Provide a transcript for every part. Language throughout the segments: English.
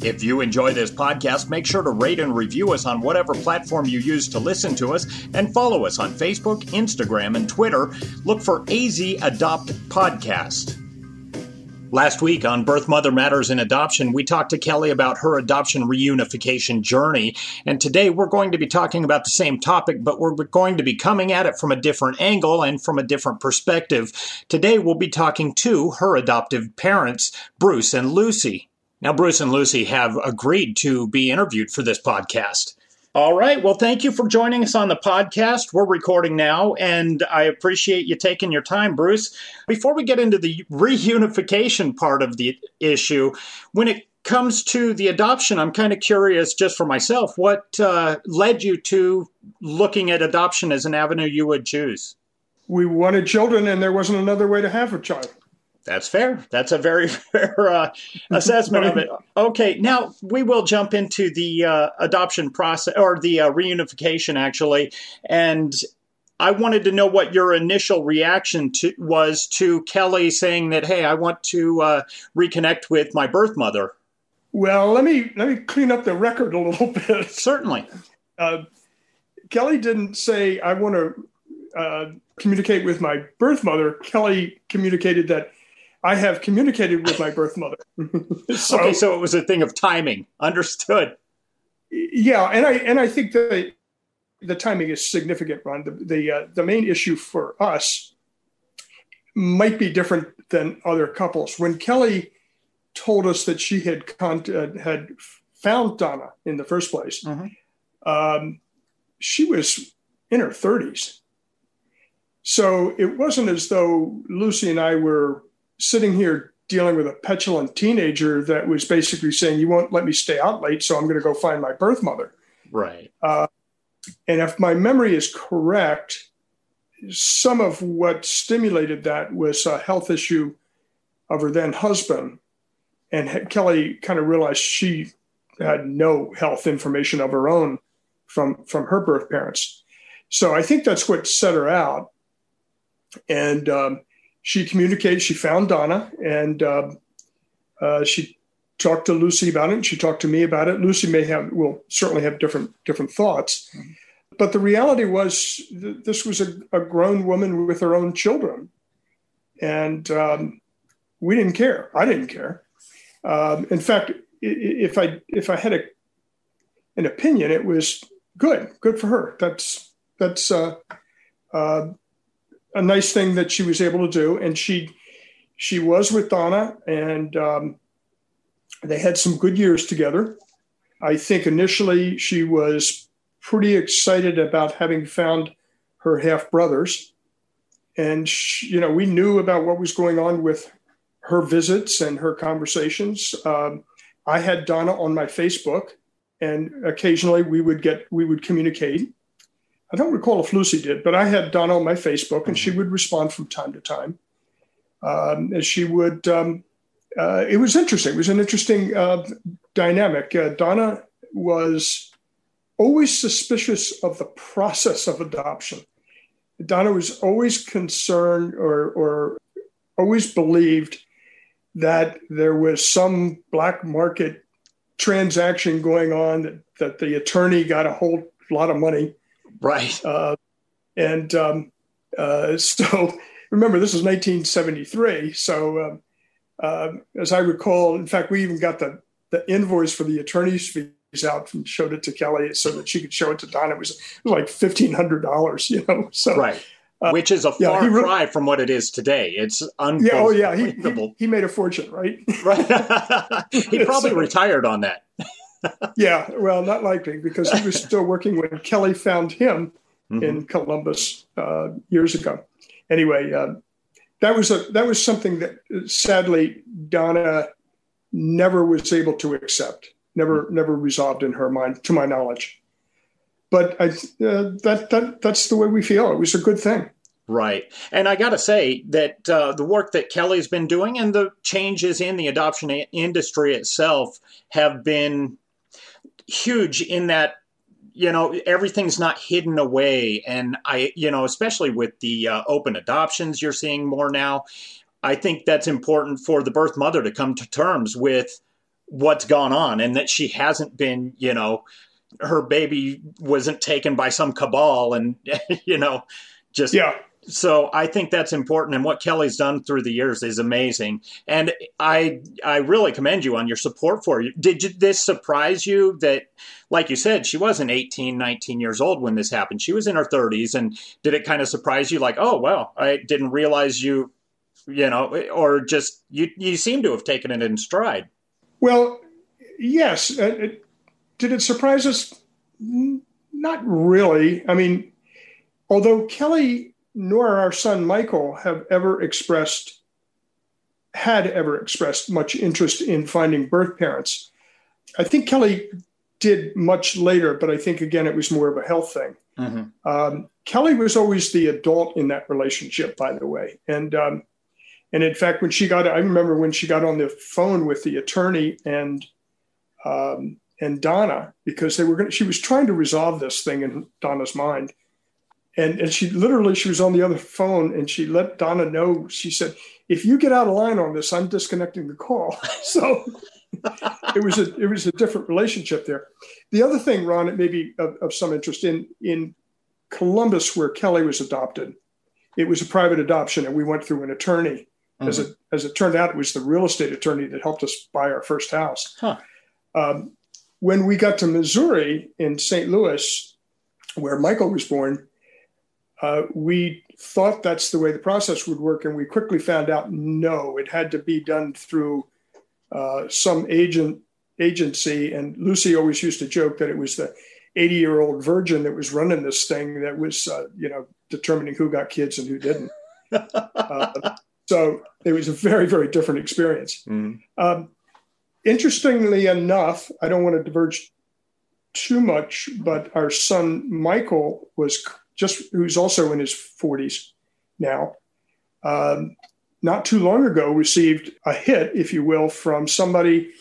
If you enjoy this podcast, make sure to rate and review us on whatever platform you use to listen to us and follow us on Facebook, Instagram, and Twitter. Look for AZ Adopt Podcast. Last week on Birth Mother Matters in Adoption, we talked to Kelly about her adoption reunification journey. And today we're going to be talking about the same topic, but we're going to be coming at it from a different angle and from a different perspective. Today we'll be talking to her adoptive parents, Bruce and Lucy. Now, Bruce and Lucy have agreed to be interviewed for this podcast. All right. Well, thank you for joining us on the podcast. We're recording now, and I appreciate you taking your time, Bruce. Before we get into the reunification part of the issue, when it comes to the adoption, I'm kind of curious, just for myself, what uh, led you to looking at adoption as an avenue you would choose? We wanted children, and there wasn't another way to have a child. That's fair. That's a very fair uh, assessment of it. Okay, now we will jump into the uh, adoption process or the uh, reunification, actually. And I wanted to know what your initial reaction to, was to Kelly saying that, "Hey, I want to uh, reconnect with my birth mother." Well, let me let me clean up the record a little bit. Certainly. Uh, Kelly didn't say, "I want to." Uh, communicate with my birth mother. Kelly communicated that I have communicated with my birth mother. so, okay, so it was a thing of timing. Understood. Yeah, and I and I think that the timing is significant, Ron. The the, uh, the main issue for us might be different than other couples. When Kelly told us that she had con- uh, had found Donna in the first place, mm-hmm. um, she was in her thirties. So it wasn't as though Lucy and I were sitting here dealing with a petulant teenager that was basically saying, "You won't let me stay out late, so I'm going to go find my birth mother." Right. Uh, and if my memory is correct, some of what stimulated that was a health issue of her then husband, and Kelly kind of realized she had no health information of her own from from her birth parents. So I think that's what set her out. And um, she communicated, she found Donna and uh, uh, she talked to Lucy about it and she talked to me about it. Lucy may have, will certainly have different, different thoughts. Mm-hmm. But the reality was th- this was a, a, grown woman with her own children. And um, we didn't care. I didn't care. Um, in fact, if I, if I had a, an opinion, it was good, good for her. That's, that's, uh, uh, a nice thing that she was able to do. And she she was with Donna, and um, they had some good years together. I think initially she was pretty excited about having found her half brothers, and she, you know we knew about what was going on with her visits and her conversations. Um, I had Donna on my Facebook, and occasionally we would get we would communicate. I don't recall if Lucy did, but I had Donna on my Facebook, and she mm-hmm. would respond from time to time. Um, and she would. Um, uh, it was interesting. It was an interesting uh, dynamic. Uh, Donna was always suspicious of the process of adoption. Donna was always concerned or, or always believed that there was some black market transaction going on that, that the attorney got a whole lot of money. Right. Uh, and um, uh, so remember, this was 1973. So um, uh, as I recall, in fact, we even got the, the invoice for the attorney's fees out and showed it to Kelly so that she could show it to Donna. It was, it was like $1,500, you know? So, right. Uh, Which is a far yeah, cry from what it is today. It's unbelievable. Yeah, oh yeah, he, he, he made a fortune, right? right. he probably so, retired on that. Yeah, well, not likely because he was still working when Kelly found him mm-hmm. in Columbus uh, years ago. Anyway, uh, that was a that was something that sadly Donna never was able to accept. Never mm-hmm. never resolved in her mind, to my knowledge but I, uh, that that that's the way we feel. It was a good thing. Right. And I got to say that uh, the work that Kelly's been doing and the changes in the adoption industry itself have been huge in that, you know, everything's not hidden away. And I, you know, especially with the uh, open adoptions you're seeing more now, I think that's important for the birth mother to come to terms with what's gone on and that she hasn't been, you know, her baby wasn't taken by some cabal and you know just yeah so I think that's important, and what Kelly's done through the years is amazing. And I I really commend you on your support for you. Did you, this surprise you that, like you said, she wasn't 18, 19 years old when this happened? She was in her 30s, and did it kind of surprise you? Like, oh well, I didn't realize you, you know, or just you you seem to have taken it in stride. Well, yes. It, did it surprise us? Not really. I mean, although Kelly nor our son Michael have ever expressed, had ever expressed much interest in finding birth parents, I think Kelly did much later, but I think again it was more of a health thing. Mm-hmm. Um, Kelly was always the adult in that relationship, by the way, and um, and in fact, when she got, I remember when she got on the phone with the attorney and um, and Donna because they were going. She was trying to resolve this thing in Donna's mind, and and she literally she was on the other phone and she let Donna know. She said, "If you get out of line on this, I'm disconnecting the call." so it was a it was a different relationship there. The other thing, Ron, it may be of, of some interest in in Columbus, where Kelly was adopted. It was a private adoption, and we went through an attorney. Mm-hmm. As it as it turned out, it was the real estate attorney that helped us buy our first house. Huh. Um, when we got to Missouri in St. Louis, where Michael was born, uh, we thought that's the way the process would work, and we quickly found out no, it had to be done through uh, some agent agency. And Lucy always used to joke that it was the 80 year old virgin that was running this thing that was, uh, you know, determining who got kids and who didn't. Uh, so it was a very, very different experience. Mm. Um, interestingly enough, I don't want to diverge too much, but our son Michael was just, who's also in his 40s now, um, not too long ago received a hit, if you will, from somebody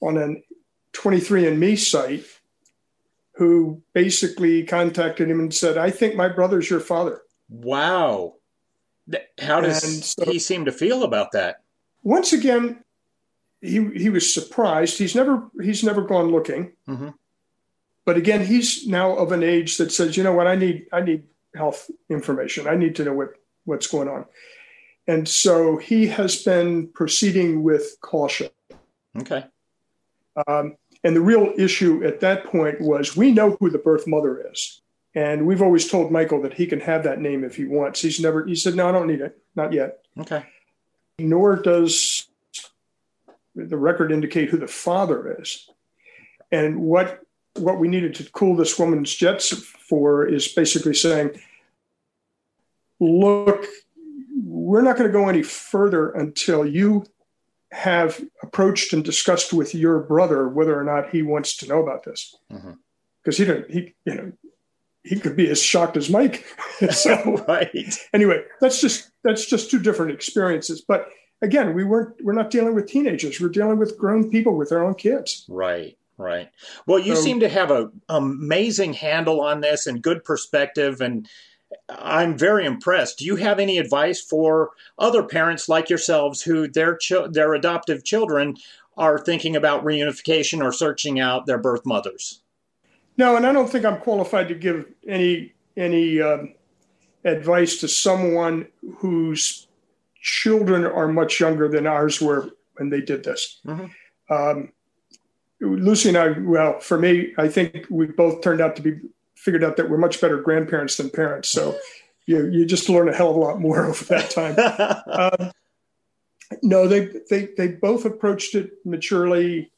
on a 23andMe site who basically contacted him and said, I think my brother's your father. Wow. How does so, he seem to feel about that? Once again, he he was surprised. He's never he's never gone looking. Mm-hmm. But again, he's now of an age that says, you know what, I need I need health information. I need to know what what's going on. And so he has been proceeding with caution. Okay. Um, and the real issue at that point was we know who the birth mother is. And we've always told Michael that he can have that name if he wants. He's never, he said, no, I don't need it. Not yet. Okay. Nor does the record indicate who the father is. And what what we needed to cool this woman's jets for is basically saying, look, we're not going to go any further until you have approached and discussed with your brother whether or not he wants to know about this. Because mm-hmm. he didn't, he, you know, he could be as shocked as Mike. so, right. Anyway, that's just that's just two different experiences. But again, we weren't we're not dealing with teenagers. We're dealing with grown people with their own kids. Right. Right. Well, you so, seem to have a amazing handle on this and good perspective and I'm very impressed. Do you have any advice for other parents like yourselves who their their adoptive children are thinking about reunification or searching out their birth mothers? No, and I don't think I'm qualified to give any any um, advice to someone whose children are much younger than ours were when they did this. Mm-hmm. Um, Lucy and I, well, for me, I think we both turned out to be figured out that we're much better grandparents than parents. So you you just learn a hell of a lot more over that time. um, no, they they they both approached it maturely,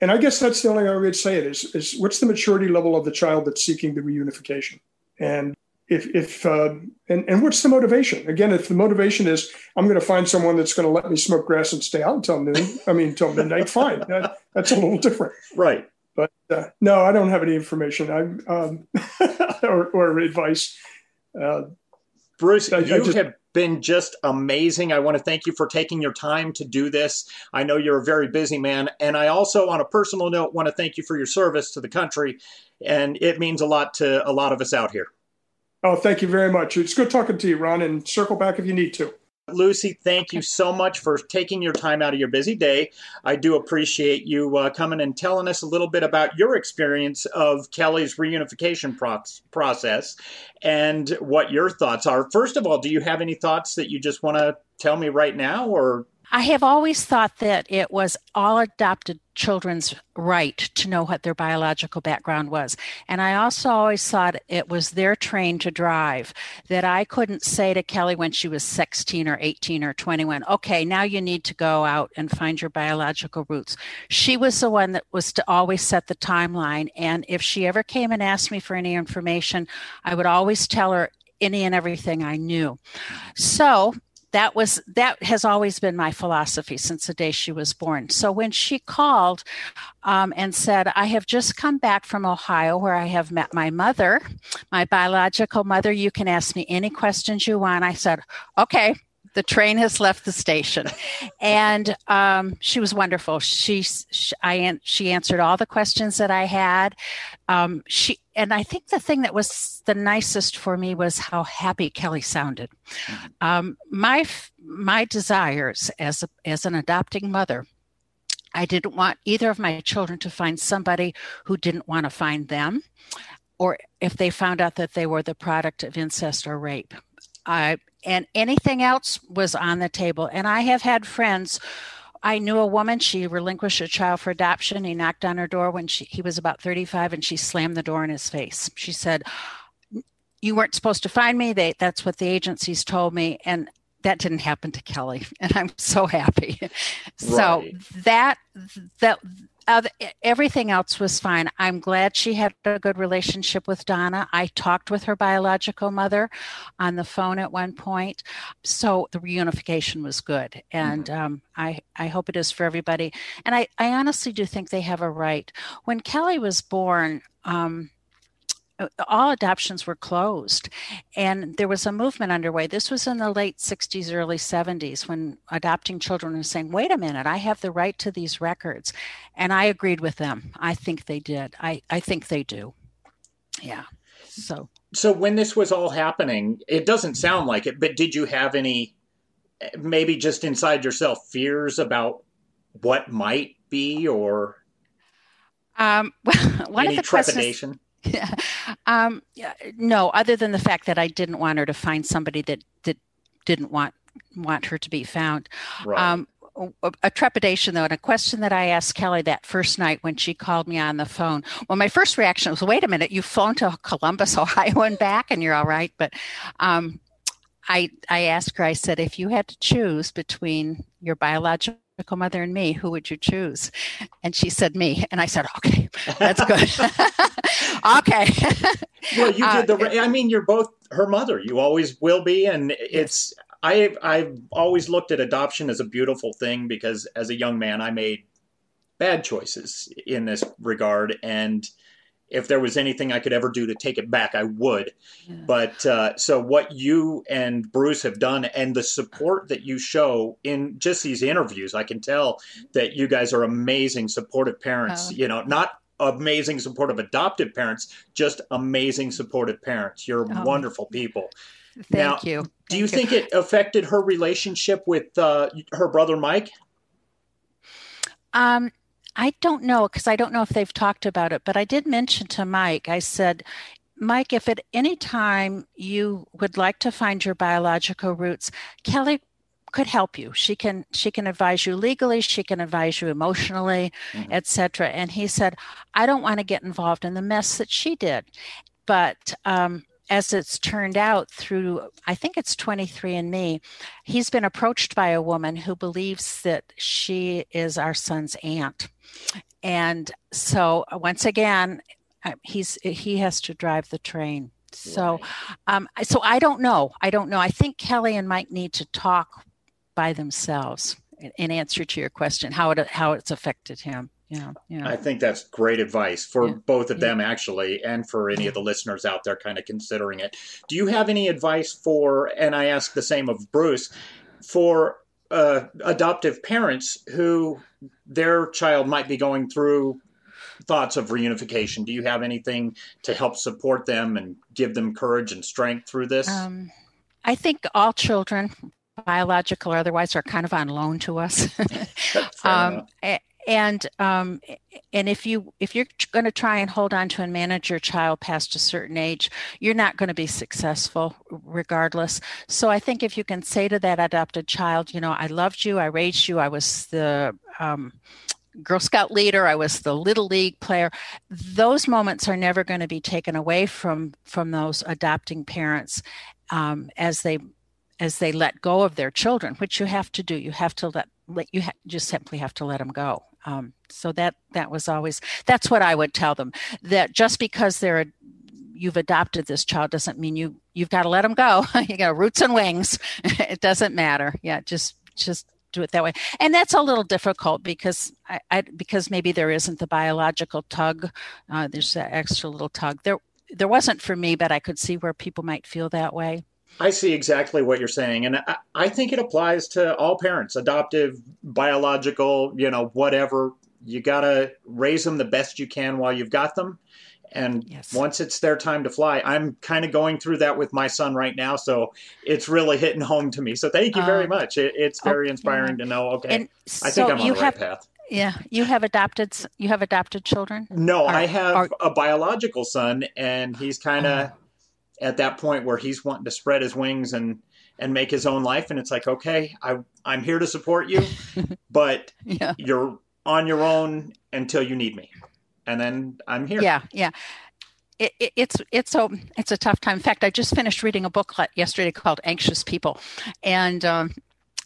and I guess that's the only way I'd say it is is what's the maturity level of the child that's seeking the reunification, and if if uh, and and what's the motivation? Again, if the motivation is I'm going to find someone that's going to let me smoke grass and stay out until noon, I mean until midnight, fine. That, that's a little different, right? But uh, no, I don't have any information I, um, or, or, advice. Uh, Bruce, I, you I just, have been just amazing. I want to thank you for taking your time to do this. I know you're a very busy man. And I also, on a personal note, want to thank you for your service to the country. And it means a lot to a lot of us out here. Oh, thank you very much. It's good talking to you, Ron, and circle back if you need to. Lucy, thank you so much for taking your time out of your busy day. I do appreciate you uh, coming and telling us a little bit about your experience of Kelly's reunification pro- process and what your thoughts are. First of all, do you have any thoughts that you just want to tell me right now, or I have always thought that it was all adopted children's right to know what their biological background was. And I also always thought it was their train to drive, that I couldn't say to Kelly when she was 16 or 18 or 21, okay, now you need to go out and find your biological roots. She was the one that was to always set the timeline. And if she ever came and asked me for any information, I would always tell her any and everything I knew. So that was that has always been my philosophy since the day she was born. So when she called um, and said i have just come back from ohio where i have met my mother my biological mother. You can ask me any questions you want. I said okay the train has left the station. And um, she was wonderful. She, she i she answered all the questions that i had. Um, she and i think the thing that was the nicest for me was how happy kelly sounded. Um, my my desires as a, as an adopting mother i didn't want either of my children to find somebody who didn't want to find them or if they found out that they were the product of incest or rape. I, and anything else was on the table. And I have had friends. I knew a woman, she relinquished a child for adoption. He knocked on her door when she, he was about 35 and she slammed the door in his face. She said, You weren't supposed to find me. They, that's what the agencies told me. And that didn't happen to Kelly. And I'm so happy. Right. So that, that, uh, everything else was fine. I'm glad she had a good relationship with Donna. I talked with her biological mother on the phone at one point, so the reunification was good, and mm-hmm. um, I I hope it is for everybody. And I I honestly do think they have a right. When Kelly was born. Um, all adoptions were closed. And there was a movement underway. This was in the late 60s early 70s when adopting children were saying wait a minute i have the right to these records. And i agreed with them. I think they did. I, I think they do. Yeah. So. So when this was all happening it doesn't sound like it but did you have any maybe just inside yourself fears about what might be or um, well, one any of the trepidation? questions, yeah. Um, no, other than the fact that I didn't want her to find somebody that that didn't want want her to be found. Right. Um, a trepidation though, and a question that I asked Kelly that first night when she called me on the phone. Well, my first reaction was, "Wait a minute, you've flown to Columbus, Ohio, and back, and you're all right." But um, I I asked her. I said, "If you had to choose between your biological mother and me, who would you choose? And she said me. And I said, okay, that's good. okay. well, you did the, uh, I mean, you're both her mother. You always will be. And it's, I, I've always looked at adoption as a beautiful thing because as a young man, I made bad choices in this regard. And, if there was anything I could ever do to take it back, I would. Yeah. But uh, so what you and Bruce have done, and the support that you show in just these interviews, I can tell that you guys are amazing, supportive parents. Oh. You know, not amazing supportive adoptive parents, just amazing supportive parents. You're oh. wonderful people. Thank now, you. Do you think it affected her relationship with uh, her brother Mike? Um, I don't know because I don't know if they've talked about it, but I did mention to Mike, I said, Mike, if at any time you would like to find your biological roots, Kelly could help you. She can she can advise you legally, she can advise you emotionally, mm-hmm. etc. And he said, I don't want to get involved in the mess that she did. But um, as it's turned out through i think it's 23andme he's been approached by a woman who believes that she is our son's aunt. And so once again uh, he's he has to drive the train. So um so i don't know. I don't know. I think kelly and mike need to talk by themselves in answer to your question how it how it's affected him yeah, yeah. I think that's great advice for yeah. both of them, actually, and for any of the listeners out there kind of considering it. Do you have any advice for, and I ask the same of Bruce, for uh, adoptive parents who their child might be going through thoughts of reunification? Do you have anything to help support them and give them courage and strength through this? Um, I think all children, biological or otherwise, are kind of on loan to us. um, and um, and if you if you're going to try and hold on to and manage your child past a certain age you're not going to be successful regardless so i think if you can say to that adopted child you know i loved you i raised you i was the um, Girl Scout leader, I was the little league player. Those moments are never going to be taken away from from those adopting parents um, as they as they let go of their children, which you have to do. You have to let let you ha- just simply have to let them go. Um, so that that was always that's what I would tell them that just because they're a, you've adopted this child doesn't mean you you've got to let them go. you got roots and wings. it doesn't matter. Yeah, just just do it that way. And that's a little difficult because I, I because maybe there isn't the biological tug. Uh, there's that extra little tug. There there wasn't for me, but I could see where people might feel that way. I see exactly what you're saying. And I, I, think it applies to all parents, adoptive, biological, you know, whatever. You got to raise them the best you can while you've got them. And yes. once it's their time to fly, I'm kind of going through that with my son right now. So it's really hitting home to me. So thank you very um, much. It, it's very inspiring to know, okay, and I think I'm on the have, right path. Yeah, you have adopted. You have adopted children. No, or, I have or, a biological son, and he's kind of uh, at that point where he's wanting to spread his wings and and make his own life. And it's like okay I I'm here to support you but yeah. you're on your own until you need me. And then I'm here. Yeah yeah. It, it, it's it's a it's a tough time. In fact I just finished reading a booklet yesterday called Anxious People. And um,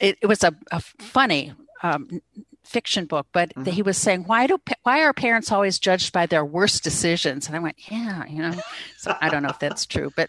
it, it was a, a funny um, fiction book, but mm-hmm. he was saying, "Why do why are parents always judged by their worst decisions?" And I went, "Yeah, you know." So I don't know if that's true, but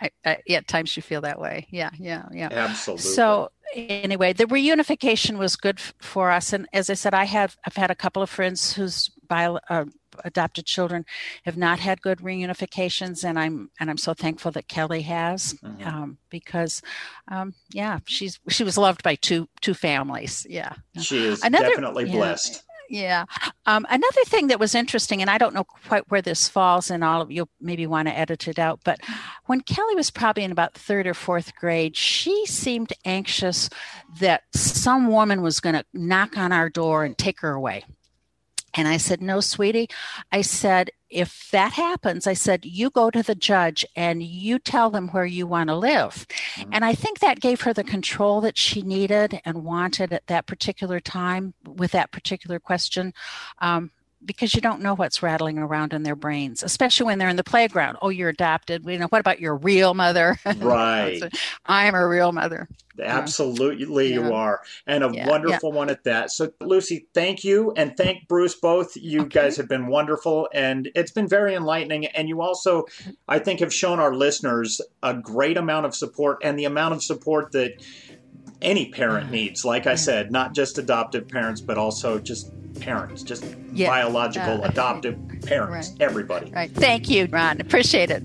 I, I, at times you feel that way. Yeah, yeah, yeah. Absolutely. So anyway, the reunification was good f- for us, and as I said, I have I've had a couple of friends whose bio, uh, adopted children have not had good reunifications, and I'm and I'm so thankful that Kelly has, mm-hmm. um, because, um, yeah, she's she was loved by two two families. Yeah, she is Another, definitely yeah, blessed. Yeah. Um, another thing that was interesting, and I don't know quite where this falls, and all of you maybe want to edit it out, but when Kelly was probably in about third or fourth grade, she seemed anxious that some woman was going to knock on our door and take her away. And I said, No, sweetie. I said, if that happens, I said, you go to the judge and you tell them where you want to live. Mm-hmm. And I think that gave her the control that she needed and wanted at that particular time with that particular question. Um, because you don't know what's rattling around in their brains, especially when they're in the playground. Oh, you're adopted. You know, what about your real mother? Right. I'm a real mother. Absolutely, yeah. you are. And a yeah. wonderful yeah. one at that. So, Lucy, thank you. And thank Bruce both. You okay. guys have been wonderful. And it's been very enlightening. And you also, I think, have shown our listeners a great amount of support and the amount of support that any parent mm. needs. Like I said, not just adoptive parents, but also just parents, just yeah. biological, uh, adoptive parents, right. everybody. Right. Thank you, Ron. Appreciate it.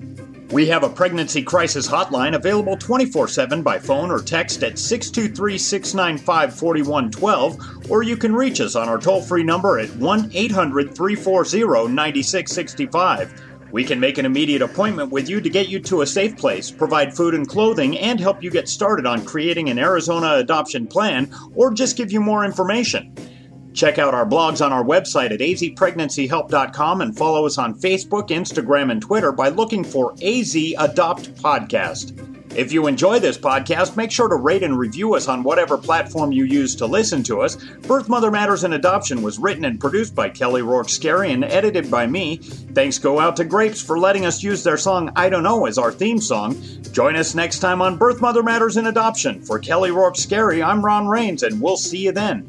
We have a pregnancy crisis hotline available 24 7 by phone or text at 623 695 4112, or you can reach us on our toll free number at 1 800 340 9665. We can make an immediate appointment with you to get you to a safe place, provide food and clothing, and help you get started on creating an Arizona adoption plan, or just give you more information. Check out our blogs on our website at azpregnancyhelp.com and follow us on Facebook, Instagram, and Twitter by looking for AZ Adopt Podcast. If you enjoy this podcast, make sure to rate and review us on whatever platform you use to listen to us. Birth Mother Matters in Adoption was written and produced by Kelly Rourke Scarry and edited by me. Thanks go out to Grapes for letting us use their song I Don't Know as our theme song. Join us next time on Birth Mother Matters in Adoption. For Kelly Rourke Scarry, I'm Ron Rains, and we'll see you then.